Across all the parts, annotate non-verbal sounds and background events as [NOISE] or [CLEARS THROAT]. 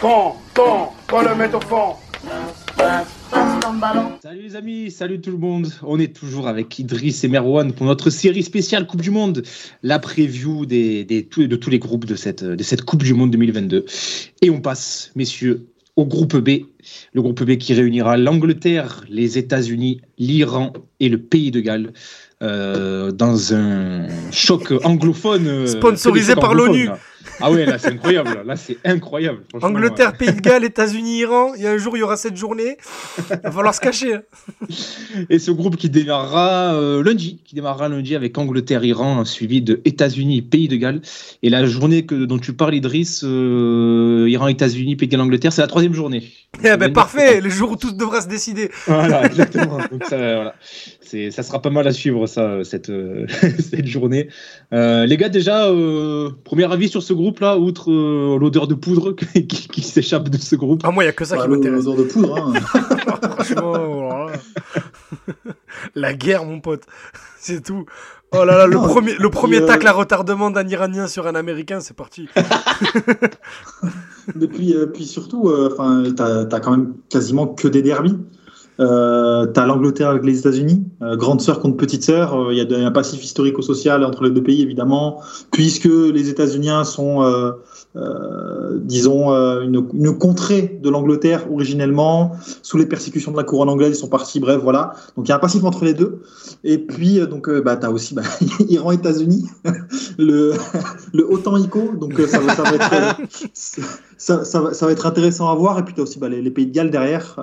Quand, quand, quand le met au fond. Salut les amis, salut tout le monde. On est toujours avec Idriss et Merwan pour notre série spéciale Coupe du Monde, la preview des, des, de tous les groupes de cette, de cette Coupe du Monde 2022. Et on passe, messieurs, au groupe B. Le groupe B qui réunira l'Angleterre, les États-Unis, l'Iran et le Pays de Galles. Euh, dans un choc anglophone. Euh, Sponsorisé par l'ONU. Ah ouais, là c'est incroyable. Là c'est incroyable. Angleterre, Pays de Galles, États-Unis, Iran. Il y a un jour, il y aura cette journée. Il va falloir se cacher. Hein. Et ce groupe qui démarrera euh, lundi, qui démarrera lundi avec Angleterre, Iran, suivi de États-Unis, Pays de Galles. Et la journée que, dont tu parles, Idriss, euh, Iran, États-Unis, Pays de Galles, Angleterre, c'est la troisième journée. Eh ben parfait, le jour où tout devra se décider. Voilà, exactement. [LAUGHS] Donc ça, voilà. ça sera pas mal à suivre ça, cette, [LAUGHS] cette journée. Euh, les gars, déjà, premier avis sur ce groupe là, outre euh, l'odeur de poudre [LAUGHS] qui, s'échappe de ce groupe. Ah, moi, il n'y a que ça qui m'intéresse. L'odeur de poudre, hein. Franchement, la guerre, mon pote, c'est tout. Oh là là, le premier, le premier tacle à retardement d'un Iranien sur un Américain, c'est parti. Et puis, euh, puis surtout, euh, enfin, t'as quand même quasiment que des derbies. Euh, tu as l'Angleterre avec les États-Unis, euh, grande sœur contre petite sœur. Euh, il y a un passif historico-social entre les deux pays, évidemment, puisque les États-Unis sont, euh, euh disons, une, une, contrée de l'Angleterre originellement. Sous les persécutions de la couronne anglaise, ils sont partis. Bref, voilà. Donc il y a un passif entre les deux. Et puis, donc, bah, tu as aussi bah, [LAUGHS] Iran-États-Unis, [LAUGHS] le, [LAUGHS] le OTAN ICO. Donc ça, ça, va être, ça, ça, va, ça, va, être intéressant à voir. Et puis tu as aussi bah, les, les, pays de Galles derrière.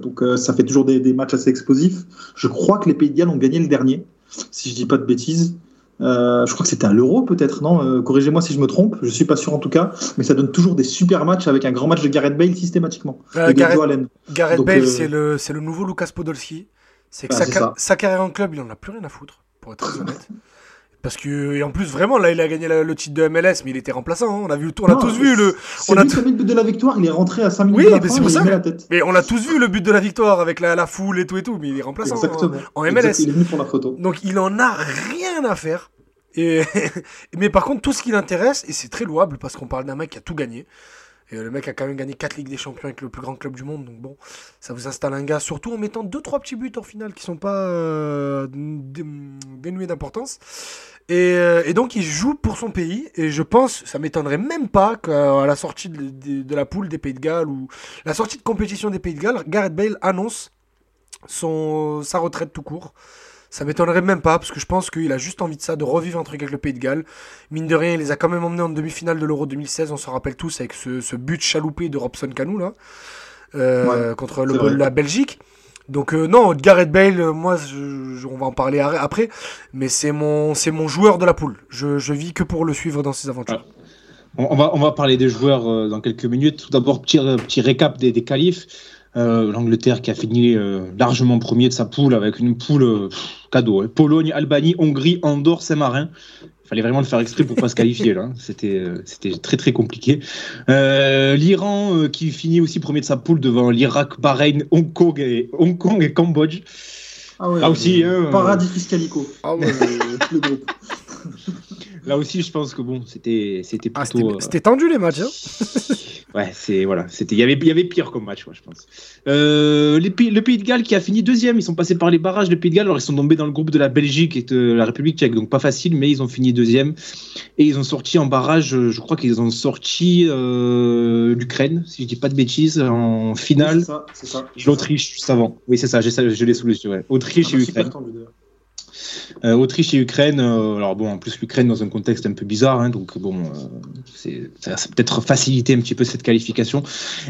donc ça fait toujours des, matchs assez explosifs. Je crois que les Pays de Galles ont gagné le dernier, si je dis pas de bêtises. Euh, je crois que c'était à l'Euro peut-être, non? Euh, Corrigez-moi si je me trompe, je suis pas sûr en tout cas, mais ça donne toujours des super matchs avec un grand match de Gareth Bale systématiquement. Euh, Gareth, Gareth Bale, c'est le, le nouveau Lucas Podolski. C'est que sa, sa, carrière en club, il en a plus rien à foutre, pour être très honnête. Parce que et en plus vraiment là il a gagné le titre de MLS mais il était remplaçant. Hein. On a vu on a tous vu le on a le but de la victoire il est rentré à 5 minutes oui, de la mais fin, ça. la tête. Mais on a tous vu le but de la victoire avec la, la foule et tout et tout mais il est remplaçant hein, en MLS. Il est venu pour la photo. Donc il en a rien à faire. Et [LAUGHS] mais par contre tout ce qui l'intéresse et c'est très louable parce qu'on parle d'un mec qui a tout gagné. Et le mec a quand même gagné 4 Ligues des Champions avec le plus grand club du monde. Donc bon, ça vous installe un gars, surtout en mettant 2-3 petits buts en finale qui sont pas euh, dénués d'importance. Euh, et, donc il joue pour son pays. Et je pense, ça m'étonnerait même pas qu'à la sortie de, la poule des Pays de Galles ou la sortie de compétition des Pays de Galles, Gareth Bale annonce son, sa retraite tout court. Ça m'étonnerait même pas, parce que je pense qu'il a juste envie de ça, de revivre un truc avec le Pays de Galles. Mine de rien, il les a quand même emmenés en demi-finale de l'Euro 2016, on se rappelle tous, avec ce, but chaloupé de Robson Canou, là, euh, contre le, la Belgique. Donc euh, non, Gareth Bale, euh, moi, on va en parler après, mais c'est mon, c'est mon joueur de la poule. Je, je vis que pour le suivre dans ses aventures. on, va, on va parler des joueurs euh, dans quelques minutes. Tout d'abord, petit, petit récap des, des qualifs. L'Angleterre qui a fini largement premier de sa poule avec une poule cadeau. Hein. Pologne, Albanie, Hongrie, Andorre, Saint-Marin fallait vraiment le faire exprès pour pas se qualifier là. C'était euh, c'était très très compliqué. Euh, L'Iran euh, qui finit aussi premier de sa poule devant l'Irak, Bahreïn, Hong Kong et Hong Kong et Cambodge. Ah ouais, Là aussi, hein, paradis fiscalico. Ah ouais, le groupe. Là aussi, je pense que bon, c'était c'était ah, plutôt. c'était tendu les matchs. Hein [LAUGHS] ouais, c'est voilà, c'était il y avait il y avait pire comme match, moi, je pense. Euh, les le Pays de Galles qui a fini deuxième, ils sont passés par les barrages. Le Pays de Galles, alors ils sont tombés dans le groupe de la Belgique et de la République Tchèque, donc pas facile, mais ils ont fini deuxième et ils ont sorti en barrage. Je crois qu'ils ont sorti euh, l'Ukraine, si je dis pas de bêtises, en finale. c'est ça. L'Autriche juste avant. Oui, c'est ça. J'ai ça, je l'ai sous les yeux. Autriche ah, et Ukraine. Euh, Autriche et Ukraine, euh, alors bon, en plus l'Ukraine dans un contexte un peu bizarre, hein, donc bon, euh, c'est, ça, peut-être faciliter un petit peu cette qualification.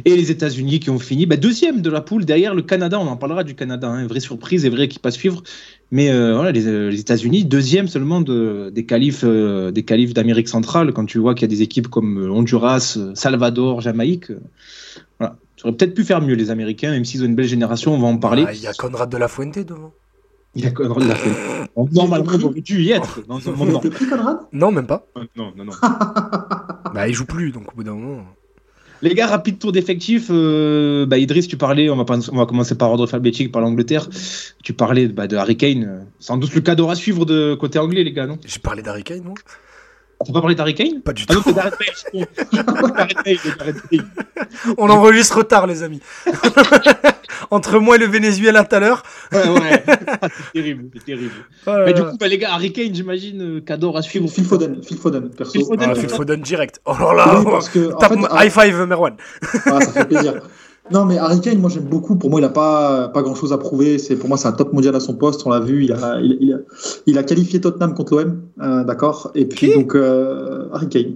Et les États-Unis qui ont fini bah, deuxième de la poule derrière le Canada, on en parlera du Canada, hein, vraie surprise et vrai qui passe suivre. Mais voilà, les, États-Unis, deuxième seulement de, des qualifs, des d'Amérique centrale, quand tu vois qu'il y a des équipes comme Honduras, Salvador, Jamaïque. voilà. Ça aurait peut-être pu faire mieux les Américains, même s'ils ont une belle génération, on va en parler. Ah, il y a Conrad de la Fuente devant. Il a Conrad l'a fait. [LAUGHS] Normalement, il aurait dû y être dans ce moment. pris Conrad? Non, même pas. Euh, non, non, non. [LAUGHS] bah, il joue plus, donc au bout d'un moment. Les gars, rapide tour d'effectif. Euh, bah, Idriss, tu parlais, on va, on va commencer par ordre alphabétique, par l'Angleterre. Tu parlais bah, de Harry Kane. Sans doute le cadeau à suivre de côté anglais, les gars, non? J'ai parlé d'Harry Kane, moi On peut pas parler d'Harry Kane? Pas du Ah non, tout. Gareth Bale. [LAUGHS] On enregistre tard, les amis. Entre moi et le Venezuela tout à l'heure. Ouais, ouais. [LAUGHS] Ah, c'est terrible, c'est terrible. Euh, Mais du coup, bah, les gars, Harry Kane, j'imagine, euh, qu'adore à suivre. Phil Foden, Phil Foden, perso. Phil Foden. ah, Phil Foden direct. Oh là là. Oui, parce que, en fait, ah, high five, Merwan. ah, ça fait plaisir. Non, mais Harry Kane, moi j'aime beaucoup. Pour moi, il n'a pas, pas grand chose à prouver. C'est, pour moi, c'est un top mondial à son poste. On l'a vu. Il a, il, il a, il a qualifié Tottenham contre l'OM. euh, d'accord. Et puis, Qui? donc, euh, Harry Kane.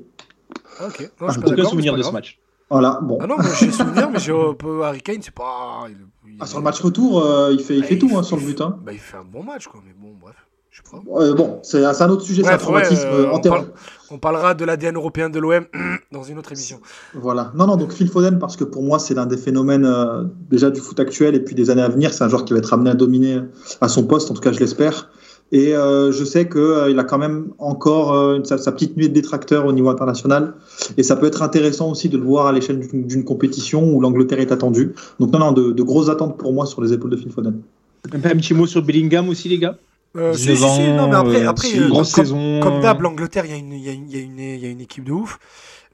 Ah, ok. Non, Ah, je suis pas Aucun souvenir de ce match. Voilà, bon. Ah non, moi j'ai souvenir, mais j'ai un peu Harry Kane, c'est pas. il- il- Ah, sur le match retour, euh, il fait, il Ah, fait il tout fait- hein, sur le but. Hein. Bah, il fait un bon match, quoi. Mais bon, bref. Je sais pas. Euh, bon, c'est, un autre sujet, c'est un Bref, ouais, traumatisme euh, euh, on, parle- on parlera de l'ADN européen de l'OM [CLEARS THROAT] dans une autre émission. Voilà. Non, non, donc Phil Foden, parce que pour moi, c'est l'un des phénomènes euh, déjà du foot actuel et puis des années à venir. C'est un joueur qui va être amené à dominer à son poste, en tout cas, je l'espère. Et euh, je sais qu'il il a quand même encore euh, sa, sa petite nuée de détracteurs au niveau international. Et ça peut être intéressant aussi de le voir à l'échelle d'une compétition où l'Angleterre est attendue. Donc, non, non, de, de grosses attentes pour moi sur les épaules de Phil Foden. Un petit mot sur Bellingham aussi, les gars? Euh, si, 19 si, si, non, mais après, euh, après c'est une euh, grosse comme, saison. comme d'hab, l'Angleterre, il y, a une- y, y, y a équipe de ouf.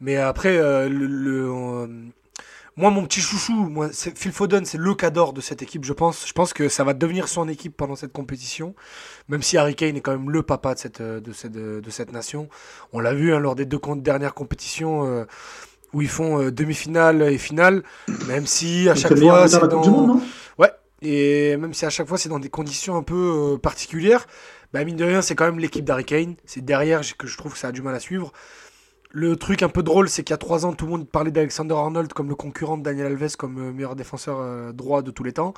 Mais après, euh, le, le, euh, moi, mon petit chouchou, moi, c'est- Phil Foden, c'est le cador de cette équipe, je pense. Je pense que ça va devenir son équipe pendant cette compétition. Même si Harry Kane est quand même le papa de cette, euh, de cette, de, de cette nation. On l'a vu hein, lors des deux dernières compétitions euh, où ils font euh, demi-finale et finale. Même si à chaque fois, c'est dans... Monde, non? Et même si à chaque fois c'est dans des conditions un peu euh, particulières, bah mine de rien c'est quand même l'équipe d'Harry Kane. C'est derrière que je trouve que ça a du mal à suivre. Le truc un peu drôle c'est qu'il y a trois ans tout le monde parlait d'Alexander Arnold comme le concurrent de Daniel Alves comme euh, meilleur défenseur euh, droit de tous les temps.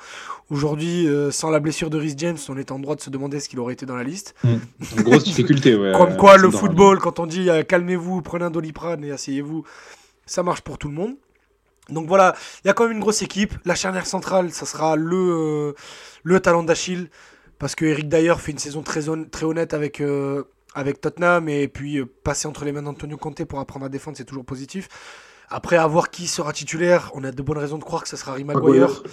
Aujourd'hui euh, sans la blessure de Rhys James on est en droit de se demander ce qu'il aurait été dans la liste. Une [LAUGHS] grosse difficulté, ouais. Comme quoi, le football, quand on dit calmez-vous, prenez un doliprane et asseyez-vous, ça marche pour tout le monde. Donc voilà, il y a quand même une grosse équipe. La charnière centrale, ça sera le, euh, le talent d'Achille. Parce que Eric Dyer fait une saison très, hon- très honnête avec, euh, avec Tottenham. Et puis euh, passer entre les mains d'Antonio Conte pour apprendre à défendre, c'est toujours positif. Après, à voir qui sera titulaire, on a de bonnes raisons de croire que ce sera Harry Maguire. Maguire.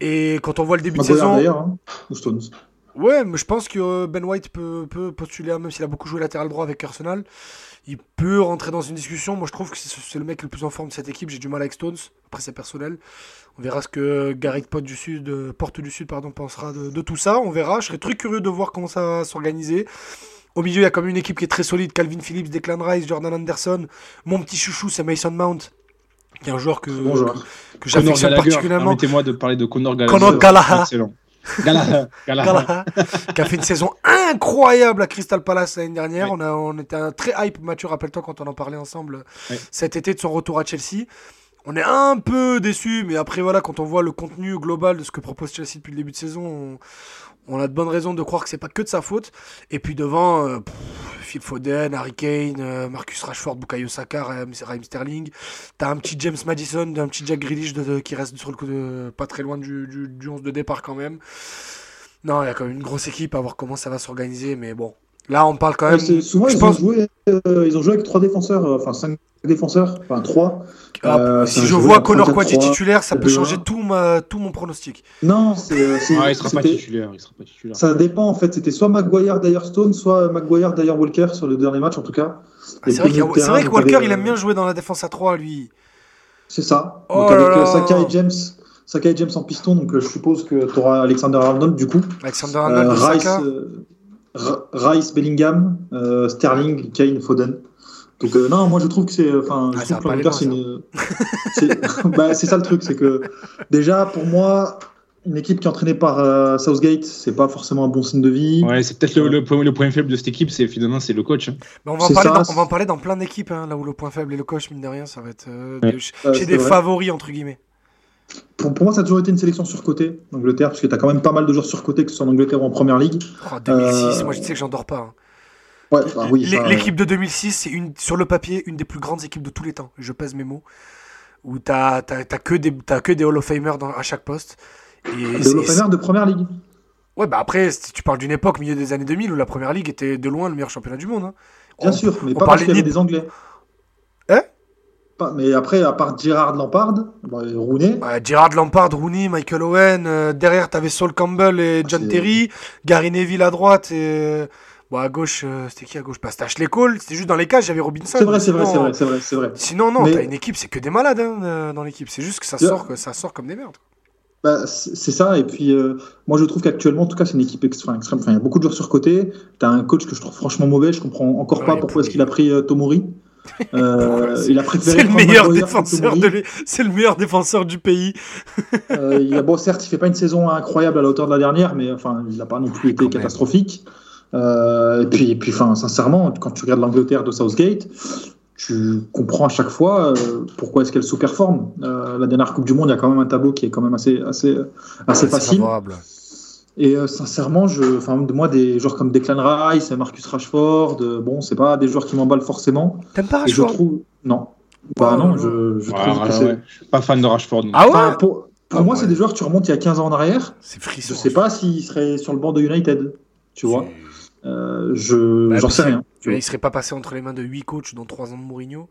Et quand on voit le début de saison. d'ailleurs, hein, ou Stones. Ouais, mais je pense que euh, Ben White peut, peut postuler, même s'il a beaucoup joué latéral droit avec Arsenal. Il peut rentrer dans une discussion. Moi, je trouve que c'est le mec le plus en forme de cette équipe. J'ai du mal avec Stones. Après, c'est personnel. On verra ce que Gareth Porte du Sud, euh, Porte du Sud pardon, pensera de, de tout ça. On verra. Je serais très curieux de voir comment ça va s'organiser. Au milieu, il y a quand même une équipe qui est très solide. Calvin Phillips, Declan Rice, Jordan Anderson. Mon petit chouchou, c'est Mason Mount, qui est un joueur que, Bon joueur. que, que Connor j'affectionne particulièrement. Permettez-moi de parler de Connor Gallagher. Conor Gallagher. Excellent. Gallagher. Gallagher. Gallagher, qui a fait une saison incroyable à Crystal Palace l'année dernière. On, a, on était un très hype, Mathieu, rappelle-toi quand on en parlait ensemble cet été de son retour à Chelsea. On est un peu déçu, mais après, voilà, quand on voit le contenu global de ce que propose Chelsea depuis le début de saison, on, on a de bonnes raisons de croire que c'est pas que de sa faute. Et puis devant, euh, pff, Phil Foden, Harry Kane, euh, Marcus Rashford, Bukayo Saka, Raheem, Sterling. T'as un petit James Madison, un petit Jack Grealish de- de- qui reste sur le coup de, pas très loin du, du, du 11 de départ quand même. Non, il y a quand même une grosse équipe à voir comment ça va s'organiser, mais bon. Là, on parle quand même. souvent, je ils, pense- ont joué, euh, ils ont joué avec trois défenseurs, euh, enfin cinq défenseurs, enfin trois. Ah, Euh, si je vois Connor 3-4-3, Quati titulaire, ça peut 2-1. changer tout, ma, tout mon pronostic. Non, c'est, euh, Ah, il sera pas c'était- titulaire. Il sera pas titulaire. ça dépend en fait. C'était soit Maguire d'ailleurs Stone, soit Maguire d'ailleurs Walker sur le dernier match en tout cas. Ah, c'est vrai, que Walker, avec, il aime euh, bien jouer dans la défense à 3, lui. C'est ça. Oh donc là avec là. euh, Saka et James, Saka et James en piston, donc euh, je suppose que tu auras Alexander Arnold du coup. Alexander Arnold, Euh, Rice, Saka. euh, Rice, Bellingham, euh, Sterling, Kane, Foden. Donc euh, non, moi je trouve que c'est, enfin, Ah, c'est une, [LAUGHS] c'est, bah, ça le truc, c'est que déjà pour moi, une équipe qui est entraînée par euh, Southgate, c'est pas forcément un bon signe de vie. Ouais, c'est peut-être le, le point, le point faible de cette équipe, c'est finalement c'est le coach. hein. Mais on, va en parler ça, dans, on va en parler dans plein d'équipes, hein, là où le point faible et le coach, mine de rien, ça va être euh, Ouais. de- chez Euh, des vrai. favoris, entre guillemets. Pour, pour moi, ça a toujours été une sélection surcotée, l'Angleterre, parce que tu as quand même pas mal de joueurs surcotés, que ce soit en Angleterre ou en première ligue. Oh, 2006, Euh, moi je sais que j'en dors pas. hein. Ouais, bah oui, L'équipe de 2006, c'est une, sur le papier une des plus grandes équipes de tous les temps. Je pèse mes mots. Où t'as t'as- t'as que, des- t'as que des Hall of Famers dans- à chaque poste. Et de c'est- l'Offener de première ligue. Ouais, bah après, si tu parles d'une époque, milieu des années 2000, où la première ligue était de loin le meilleur championnat du monde. hein. Bien On- sûr, mais on pas parce qu'il y avait des Anglais. Hein? Pas- Mais après, à part Gerard Lampard, Rooney, Ouais, Gerard Lampard, Rooney, Michael Owen. euh, derrière, t'avais Saul Campbell et John c'est- Terry. Gary Neville à droite. Et... Bon, à gauche, euh, c'était qui à gauche? Pas c'était Ashley Cole, c'était juste dans les cages, j'avais Robinson. C'est vrai, c'est vrai, c'est vrai, c'est vrai, c'est vrai. Sinon, non, Mais- t'as une équipe, c'est que des malades hein, euh, dans l'équipe. C'est juste que ça Yeah. sort, que ça sort comme des merdes. Bah, c'est ça, et puis euh, moi je trouve qu'actuellement, en tout cas, c'est une équipe extrême. extrême. Enfin, il y a beaucoup de joueurs surcotés. Tu as un coach que je trouve franchement mauvais, je comprends encore pas pourquoi est-ce qu'il a pris euh, Tomori. [LAUGHS] Euh, il a préféré C'est le meilleur défenseur Tomori. de l'é- c'est le meilleur défenseur du pays. Euh, il a, bon, certes, il fait pas une saison incroyable à la hauteur de la dernière, mais enfin, il n'a pas non plus été Quand même. Euh, et puis, et puis enfin, sincèrement, quand tu regardes l'Angleterre de Southgate, tu comprends à chaque fois euh, pourquoi est-ce qu'elle sous-performe. Euh, la dernière Coupe du Monde, il y a quand même un tableau qui est quand même assez, assez, assez Ouais, facile. favorable. Et euh, sincèrement, je, enfin, moi, des joueurs comme Declan Rice, Marcus Rashford, euh, bon, c'est pas des joueurs qui m'emballent forcément. T'aimes pas je Rashford? trouve, non, bah non, je, je Ouais, que c'est. ouais. Pas fan de Rashford. non. Ah ouais? Enfin, pour pour Ah moi, ouais. c'est des joueurs, tu remontes il y a 15 ans en arrière. C'est frisson. Je sais pas s'il serait sur le banc de United, tu vois. Euh, je, Bah, j'en sais rien. tu. Il serait pas passé entre les mains de 8 coachs dans 3 ans de Mourinho.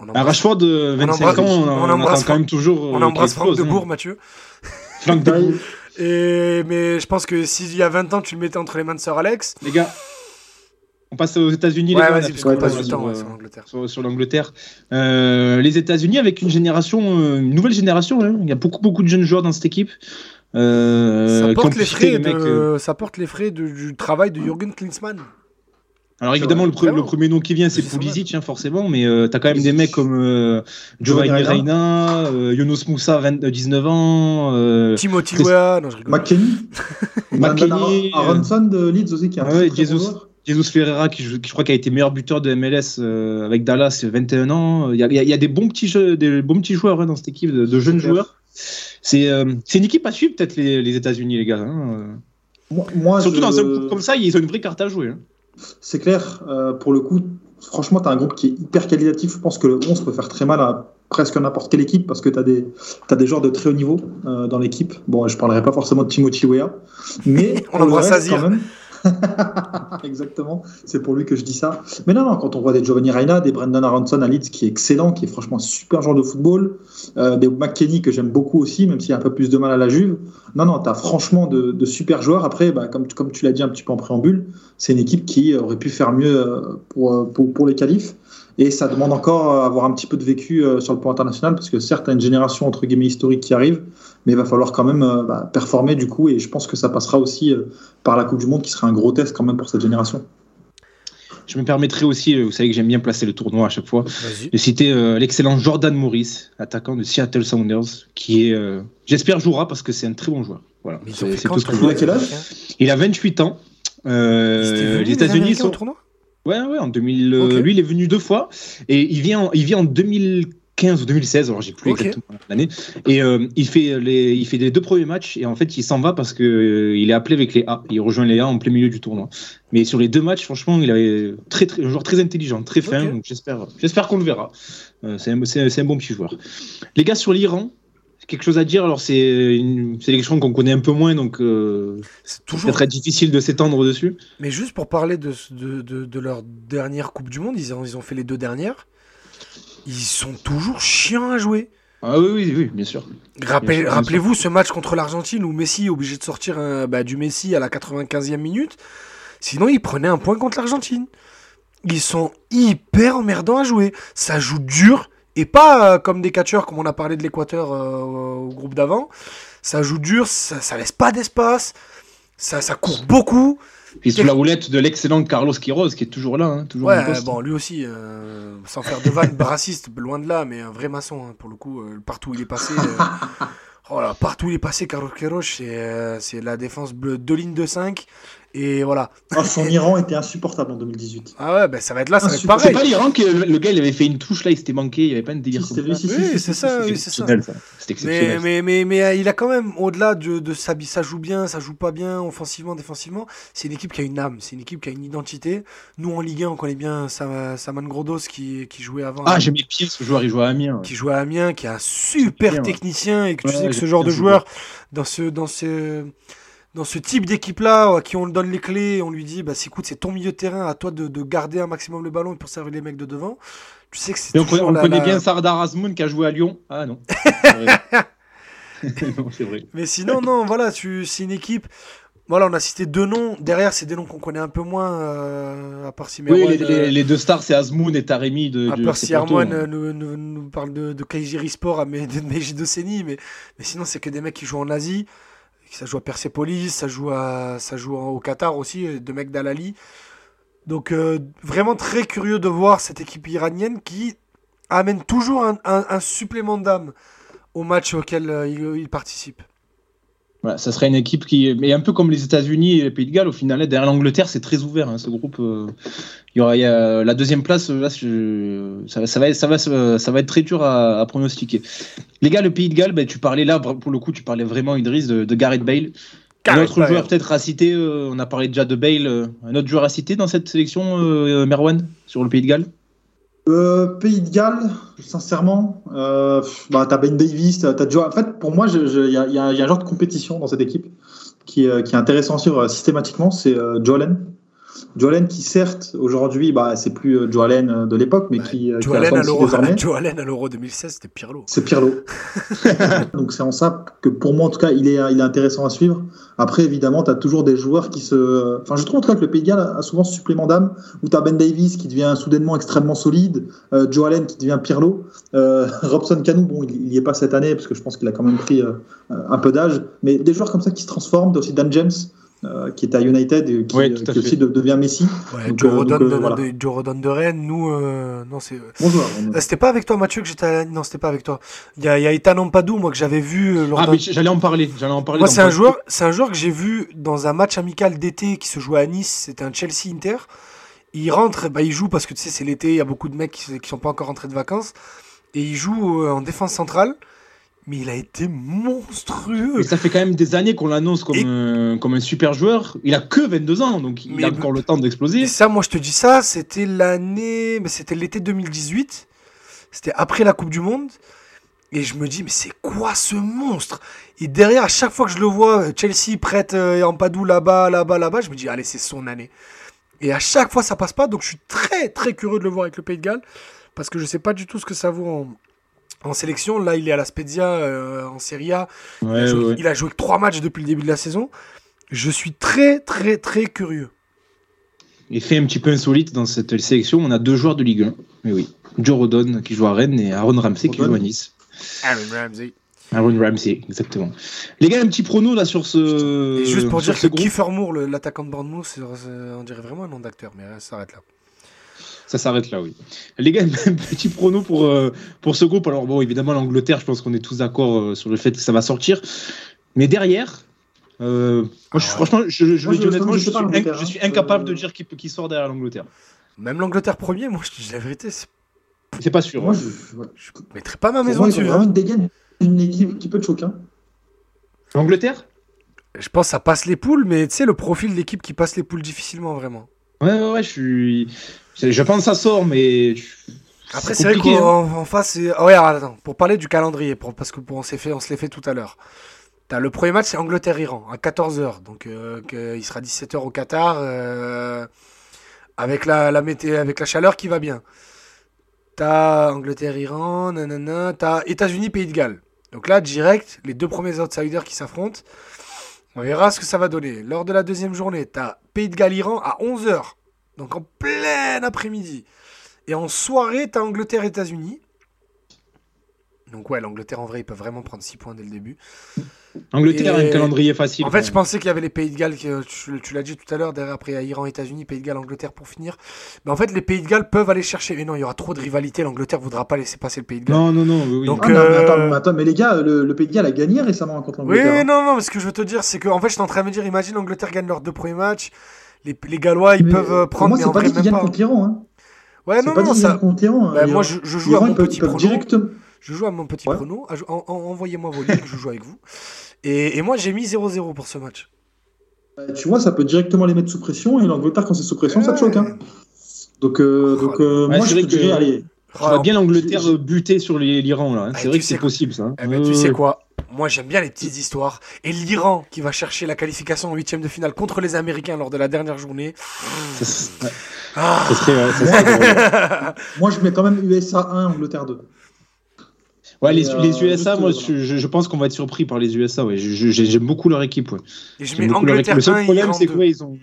On Rashford, euh, On 25 embrasse- ans, on, on on embrasse quand même toujours. on euh, embrasse Franck de Bourg, hein. Mathieu. [LAUGHS] Franck de. Et, mais je pense que s'il y a 20 ans, tu le mettais entre les mains de Sir Alex. Les gars, on passe aux États-Unis. Ouais, ouais, passe tour du sur, euh, sur l'Angleterre. sur, sur l'Angleterre. Euh, les États-Unis avec une génération, euh, une nouvelle génération. hein. Il y a beaucoup, beaucoup de jeunes joueurs dans cette équipe. Euh, ça, qui ont porte les frais de, euh, ça porte les frais de- du travail de Jürgen Klinsmann. Alors évidemment, vrai. le, premier nom qui vient, c'est Pulisic, hein, forcément, mais euh, t'as quand même des mecs comme euh, Giovanni Reina, euh, Younous Moussa, 20 euh, 19 ans, euh, Timothy Chris- Weah, non, je rigole. McKenny. [LAUGHS] McKennie, Aaron- Aronson de Leeds aussi, qui ouais, bon Jesus. Jesus Ferreira, qui, je crois qui a été meilleur buteur de MLS euh, avec Dallas, c'est 21 ans. Il y a, y y des bons petits, jeux, des bons petits joueurs hein, dans cette équipe, de, de jeunes joueurs. Euh, c'est une équipe à suivre, peut-être, les, les États-Unis, les gars. hein. Moi, moi, Surtout je- dans un groupe comme ça, ils ont une vraie carte à jouer. hein. C'est clair, euh, pour le coup, franchement, tu as un groupe qui est hyper qualitatif. Je pense que le 11 peut faire très mal à presque n'importe quelle équipe parce que tu as des, t'as des joueurs de très haut niveau euh, dans l'équipe. Bon, je parlerai pas forcément de Timothy Weah, mais [LAUGHS] On le reste, quand même. [LAUGHS] Exactement, c'est pour lui que je dis ça. Mais non, non, quand on voit des Giovanni Reina, des Brendan Aronson à Leeds qui est excellent, qui est franchement un super joueur de football, euh, des McKenny que j'aime beaucoup aussi, même s'il a un peu plus de mal à la Juve. Non, non, tu as franchement de, de super joueurs. Après, bah, comme, comme tu l'as dit un petit peu en préambule, c'est une équipe qui aurait pu faire mieux euh, pour, euh, pour, pour les qualifs. Et ça demande encore à avoir un petit peu de vécu euh, sur le plan international, parce que certes, tu as une génération entre guillemets historique qui arrive, mais il va falloir quand même euh, bah, performer du coup. Et je pense que ça passera aussi euh, par la Coupe du Monde, qui sera un gros test quand même pour cette génération. Je me permettrai aussi, euh, vous savez que j'aime bien placer le tournoi à chaque fois, de citer euh, l'excellent Jordan Morris, attaquant de Seattle Sounders, qui est, euh, j'espère, jouera parce que c'est un très bon joueur. Voilà, c'est tout ce que je Il a 28 ans. Euh, les États-Unis Américains, au sont. tournoi? Ouais, ouais, en 2000. euh, Ok. Lui, il est venu deux fois et il vient, en- il vient en 2015 ou 2016. Alors, j'ai plus exactement l'année. Et euh, il fait les, il fait les deux premiers matchs et en fait, il s'en va parce que euh, il est appelé avec les A. Il rejoint les A en plein milieu du tournoi. Mais sur les deux matchs, franchement, il est très, très, un joueur très intelligent, très fin. Ok. Donc, j'espère, j'espère qu'on le verra. Euh, c'est un, c'est un- c'est un bon petit joueur. Les gars sur l'Iran. Quelque chose à dire Alors c'est une sélection qu'on connaît un peu moins, donc euh, C'est toujours. très difficile de s'étendre dessus. Mais juste pour parler de, de, de, de leur dernière Coupe du Monde, ils ont, ils ont fait les deux dernières. Ils sont toujours chiants à jouer. Ah oui, oui, oui, bien sûr. Rappel- Rappelez-vous ce match contre l'Argentine où Messi est obligé de sortir un- bah, du Messi à la 95e minute. Sinon, il prenait un point contre l'Argentine. Ils sont hyper emmerdants à jouer. Ça joue dur et pas euh, comme des catcheurs comme on a parlé de l'Équateur euh, au groupe d'avant. Ça joue dur, ça, ça laisse pas d'espace, ça, ça court beaucoup. Puis sous la houlette de l'excellent Carlos Quiroz qui est toujours là, hein, toujours Ouais, bon, lui aussi, euh, sans faire de vanne raciste, loin de là, mais un vrai maçon, hein, pour le coup. euh, partout où il est passé, euh, [LAUGHS] oh là, partout où il est passé, Carlos euh, c'est la défense bleue, deux lignes de 5. Et voilà. Ah, son Iran était insupportable en 2018. Ah ouais, ben ça va être là, ça va être super. C'est pareil. pas l'Iran que le, le gars il avait fait une touche là, il s'était manqué, il n'y avait pas un délire Si, comme c'était ça. Oui, si, c'est si, ça, oui, c'est ça. exceptionnel. C'était Mais, exceptionnel. mais, mais, mais euh, il a quand même, au-delà de, de ça, ça joue bien, ça joue pas bien, offensivement, défensivement, c'est une équipe qui a une âme, c'est une équipe qui a une identité. Nous, en Ligue 1, on connaît bien Sam- Saman Grodos qui, qui jouait avant. Ah, j'aimais bien ce joueur, il jouait à Amiens. qui joue à Amiens, qui est un super Bien, ouais. technicien et que tu Ouais, sais que ce genre de joueur dans ce dans ce dans ce type d'équipe là à qui on donne les clés on lui dit bah c'est écoute c'est ton milieu de terrain à toi de, de garder un maximum le ballon pour servir les mecs de devant tu sais que c'est on, on la- connaît la- bien Sardar Azmoun qui a joué à Lyon. Ah non. [LAUGHS] [LAUGHS] vrai. mais sinon non voilà tu c'est une équipe Voilà, on a cité deux noms. Derrière, c'est des noms qu'on connaît un peu moins, euh, à part si Oui, Merwan, les, les- euh, les deux stars, c'est Azmoun et Taremi de. à part si Armoine hein. euh, nous, nous- nous parle de, de Kaijiri Sport à Meiji [LAUGHS] Doceni, mais, mais sinon, c'est que des mecs qui jouent en Asie. Ça joue à Persepolis, ça joue, à, ça joue au Qatar aussi, euh, deux mecs d'Al-Ali. Donc, euh, vraiment très curieux de voir cette équipe iranienne qui amène toujours un, supplément d'âme au match auquel euh, il participe. Voilà, ça serait une équipe qui. Mais un peu comme les États-Unis et les Pays de Galles, au final, derrière l'Angleterre, c'est très ouvert, hein, ce groupe. euh, Il y aura il y a la deuxième place, là, ça, va- ça, va, être- ça, va, ça va être très dur à, à pronostiquer. Les gars, le Pays de Galles, ben, tu parlais là, pour le coup, tu parlais vraiment, Idriss, de, de Gareth Bale. un autre Bale. joueur peut-être à citer, euh, on a parlé déjà de Bale, euh, un autre joueur à citer dans cette sélection, Merwan, sur le Pays de Galles? Euh, Pays de Galles, sincèrement, euh, bah, t'as Ben Davis, t'as Joe- En fait, pour moi, il y, a, un genre de compétition dans cette équipe qui, est- qui est intéressant à suivre euh, systématiquement, c'est euh, Joe Allen. Joe Allen qui, certes, aujourd'hui, bah, c'est plus euh, Joe Allen euh, de l'époque, mais qui, euh, Joe Allen à l'Euro désormais. [LAUGHS] Joe Allen à l'Euro 2016, c'était Pirlo. C'est Pirlo. [LAUGHS] [LAUGHS] Donc c'est en ça que pour moi en tout cas il est, il est intéressant à suivre. Après évidemment tu as toujours des joueurs qui se... Enfin je trouve en tout cas que le Pays de Galles a souvent ce supplément d'âme où tu as Ben Davis qui devient soudainement extrêmement solide, euh, Joe Allen qui devient Pirlo, euh, Robson Canu bon il n'y est pas cette année parce que je pense qu'il a quand même pris euh, un peu d'âge, mais des joueurs comme ça qui se transforment, t'as aussi Dan James euh, qui est à United et qui, Ouais, tout à qui aussi de- devient Messi. Ouais, Donc, Joe, euh, Rodon donc, euh, de, voilà. de- Joe Rodon de Rennes, nous, euh, non, c'est. Euh, C'était pas avec toi, Mathieu, que j'étais. à- Non, c'était pas avec toi. Il y a, y a Ethan Ampadu, moi, que j'avais vu. euh, lors Ah, mais j'allais en parler. J'allais en parler. Moi, c'est un joueur, c'est un joueur que j'ai vu dans un match amical d'été qui se jouait à Nice. C'était un Chelsea Inter. Il rentre, bah, il joue parce que tu sais, c'est l'été. Il y a beaucoup de mecs qui, qui sont pas encore rentrés de vacances et il joue euh, en défense centrale. Mais il a été monstrueux. Mais ça fait quand même des années qu'on l'annonce comme, Et- un, comme un super joueur. Il a que 22 ans, donc il Mais- a encore le temps d'exploser. Ça, moi, je te dis ça, c'était l'année, mais c'était l'été 2018. C'était après la Coupe du Monde. Et je me dis, mais c'est quoi ce monstre? Et derrière, à chaque fois que je le vois, Chelsea prête euh, en padou là-bas, là-bas, là-bas, je me dis, allez, c'est son année. Et à chaque fois, ça passe pas. Donc, je suis très, très curieux de le voir avec le Pays de Galles. Parce que je sais pas du tout ce que ça vaut en, en sélection. Là, il est à la Spezia euh, en Serie A. Il, a joué, ouais. il a joué que trois matchs depuis le début de la saison. Je suis très, très, très curieux. Et fait un petit peu insolite dans cette sélection, on a deux joueurs de Ligue 1. Mais oui. Joe Rodon qui joue à Rennes et Aaron Ramsey qui joue à Nice. Aaron Ramsey. Aaron Ramsey, exactement. Les gars, un petit prono là sur ce. Et juste pour sur dire que. Kiefer Moore, l'attaquant de Bournemouth, on dirait vraiment un nom d'acteur, mais euh, ça s'arrête là. Ça s'arrête là, oui. Les gars, [LAUGHS] petit prono pour, euh, pour ce groupe. Alors, bon, évidemment, l'Angleterre, je pense qu'on est tous d'accord euh, sur le fait que ça va sortir. Mais derrière, euh, moi, je, suis- Ah ouais. franchement, je, je Moi, honnêtement, je je sais suis, inc- je suis hein. incapable Euh, de dire qui, qui sort derrière l'Angleterre. Même l'Angleterre premier, moi je te dis la vérité, c'est- C'est pas sûr. Moi hein. je, ouais. je mettrais pas ma maison moi, dessus. vraiment hein. une dégaine, une équipe qui peut te choquer. hein. L'Angleterre? Je pense que ça passe les poules, mais tu sais, le profil de l'équipe qui passe les poules difficilement, vraiment. Ouais, ouais, ouais, je suis. Je pense que ça sort, mais. Après, c'est vrai qu'en hein. face, c'est. Oh, regarde, attends, pour parler du calendrier, pour- parce que pour, on s'est fait, on se l'est fait tout à l'heure. T'as le premier match, c'est Angleterre-Iran, à 14h. Donc, euh, il sera 17h au Qatar, euh, avec, la, la mété- avec la chaleur qui va bien. T'as Angleterre-Iran, nanana. T'as États-Unis-Pays de Galles. Donc là, direct, les deux premiers outsiders qui s'affrontent. On verra ce que ça va donner. Lors de la deuxième journée, t'as Pays de Galles-Iran à 11h. Donc en plein après-midi. Et en soirée, t'as Angleterre-États-Unis. Donc ouais, l'Angleterre en vrai, ils peuvent vraiment prendre 6 points dès le début. Angleterre a Et- un calendrier facile. En fait, je pensais qu'il y avait les Pays de Galles, que tu, tu l'as dit tout à l'heure, derrière après il y a Iran, États-Unis, Pays de Galles, Angleterre pour finir. Mais en fait, les Pays de Galles peuvent aller chercher. Mais non, il y aura trop de rivalité, l'Angleterre voudra pas laisser passer le Pays de Galles. Non, non, non. oui, oui. Donc, Ah, non, mais euh, attends, mais attends, mais les gars, le, le Pays de Galles a gagné récemment contre l'Angleterre. oui, non, non, mais ce que je veux te dire, c'est que en fait, je suis en train de me dire, imagine l'Angleterre gagne leurs deux premiers matchs. Les, les Gallois, ils Mais, peuvent euh, prendre, moi, c'est pas dit qu'ils gagnent contre l'Iran. Hein. Ouais, C'est non, pas non, dit qu'ils ça. gagnent contre l'Iran. hein. Bah, moi, L'Iran- je, je joue à mon petit prono. directement. Je joue à mon petit Ouais. prono. Ah, je- en- en- Envoyez-moi vos lignes, je joue avec vous. Et, et moi, j'ai mis 0-0 pour ce match. Bah, Tu vois, ça peut directement les mettre sous pression et l'Angleterre, quand c'est sous pression, ça te choque. Hein. Donc, euh, donc euh, Ouais, moi, je dirais, que- allez, Je vois bien l'Angleterre buter sur les- l'Iran là. hein. Ah, C'est vrai que c'est possible ça. hein. Eh ben, tu Ouais, sais quoi Moi, j'aime bien les petites histoires. Et l'Iran qui va chercher la qualification en huitième de finale contre les Américains lors de la dernière journée. Ah ça serait, serait drôle. [LAUGHS] moi, je mets quand même USA 1, Angleterre 2. Ouais, les, euh, USA, moi, euh, je, pense qu'on va être surpris par les USA. Ouais. J'aime beaucoup leur équipe. Ouais. Et je mets beaucoup leur équipe. Le seul 1 et problème, c'est que 2. ouais, ils ont,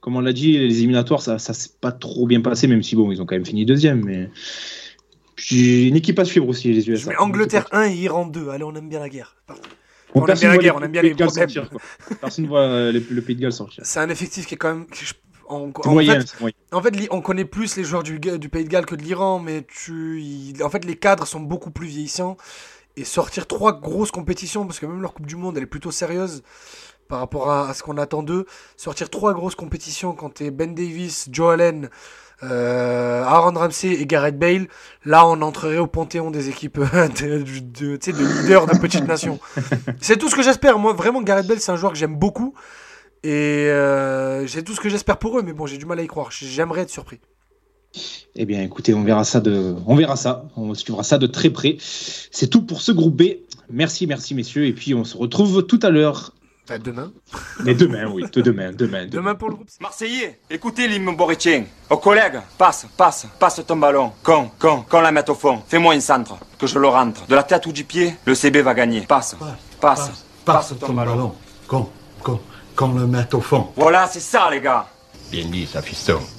comme on l'a dit, les éliminatoires, ça, ça s'est pas trop bien passé, même si bon, ils ont quand même fini deuxième. Mais j'ai une équipe à suivre aussi, les USA. Angleterre 1 et Iran 2. Allez, on aime bien la guerre. On aime bien la guerre, on aime bien les problèmes. sortir. Personne ne voit euh, le, le Pays de Galles sortir. C'est un effectif qui est quand même. En, moyen, fait, moyen. en fait, on connaît plus les joueurs du, du Pays de Galles que de l'Iran, mais tu, il- en fait, les cadres sont beaucoup plus vieillissants. Et sortir trois grosses compétitions, parce que même leur Coupe du Monde, elle est plutôt sérieuse par rapport à, à ce qu'on attend d'eux. Sortir trois grosses compétitions quand t'es Ben Davis, Joe Allen, euh, Aaron Ramsey et Gareth Bale, là, on entrerait au panthéon des équipes [LAUGHS] de, de, leaders de petites nations. [LAUGHS] C'est tout ce que j'espère. Moi, vraiment, Gareth Bale, c'est un joueur que j'aime beaucoup. Et euh, c'est tout ce que j'espère pour eux, mais bon, j'ai du mal à y croire. J'aimerais être surpris. Eh bien, écoutez, on verra ça de, on verra ça, on suivra ça de très près. C'est tout pour ce groupe B. Merci, merci messieurs, et puis on se retrouve tout à l'heure. Enfin, demain. Mais demain, oui, de demain, demain. Demain pour le groupe. Marseillais, écoutez l'hymne boritien. Aux collègues, passe, passe, passe ton ballon. Con, con, qu'on la mette au fond. Fais-moi un centre, que je le rentre. De la tête ou du pied, le CB va gagner. Passe, passe, passe, ton, ballon. Qu'on, qu'on, qu'on le mette au fond. Voilà, c'est ça les gars. Bien dit, ça, fiston.